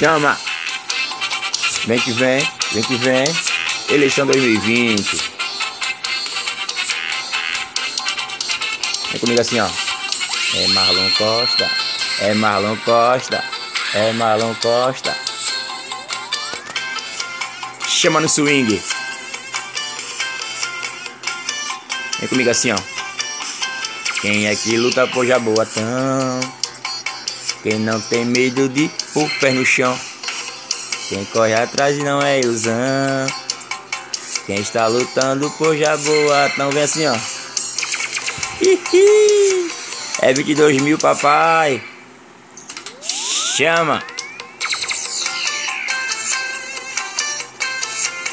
Chama! Vem que vem, vem que vem. Eleição 2020. Vem comigo assim, ó. É Marlon Costa. É Marlon Costa. É Marlon Costa. Chama no swing. Vem comigo assim, ó. Quem é que luta por jaboatão? Quem não tem medo de pôr pé no chão? Quem corre atrás não é Ilzão. Quem está lutando por jaboatão, vem assim, ó. É 22 mil, papai. Chama.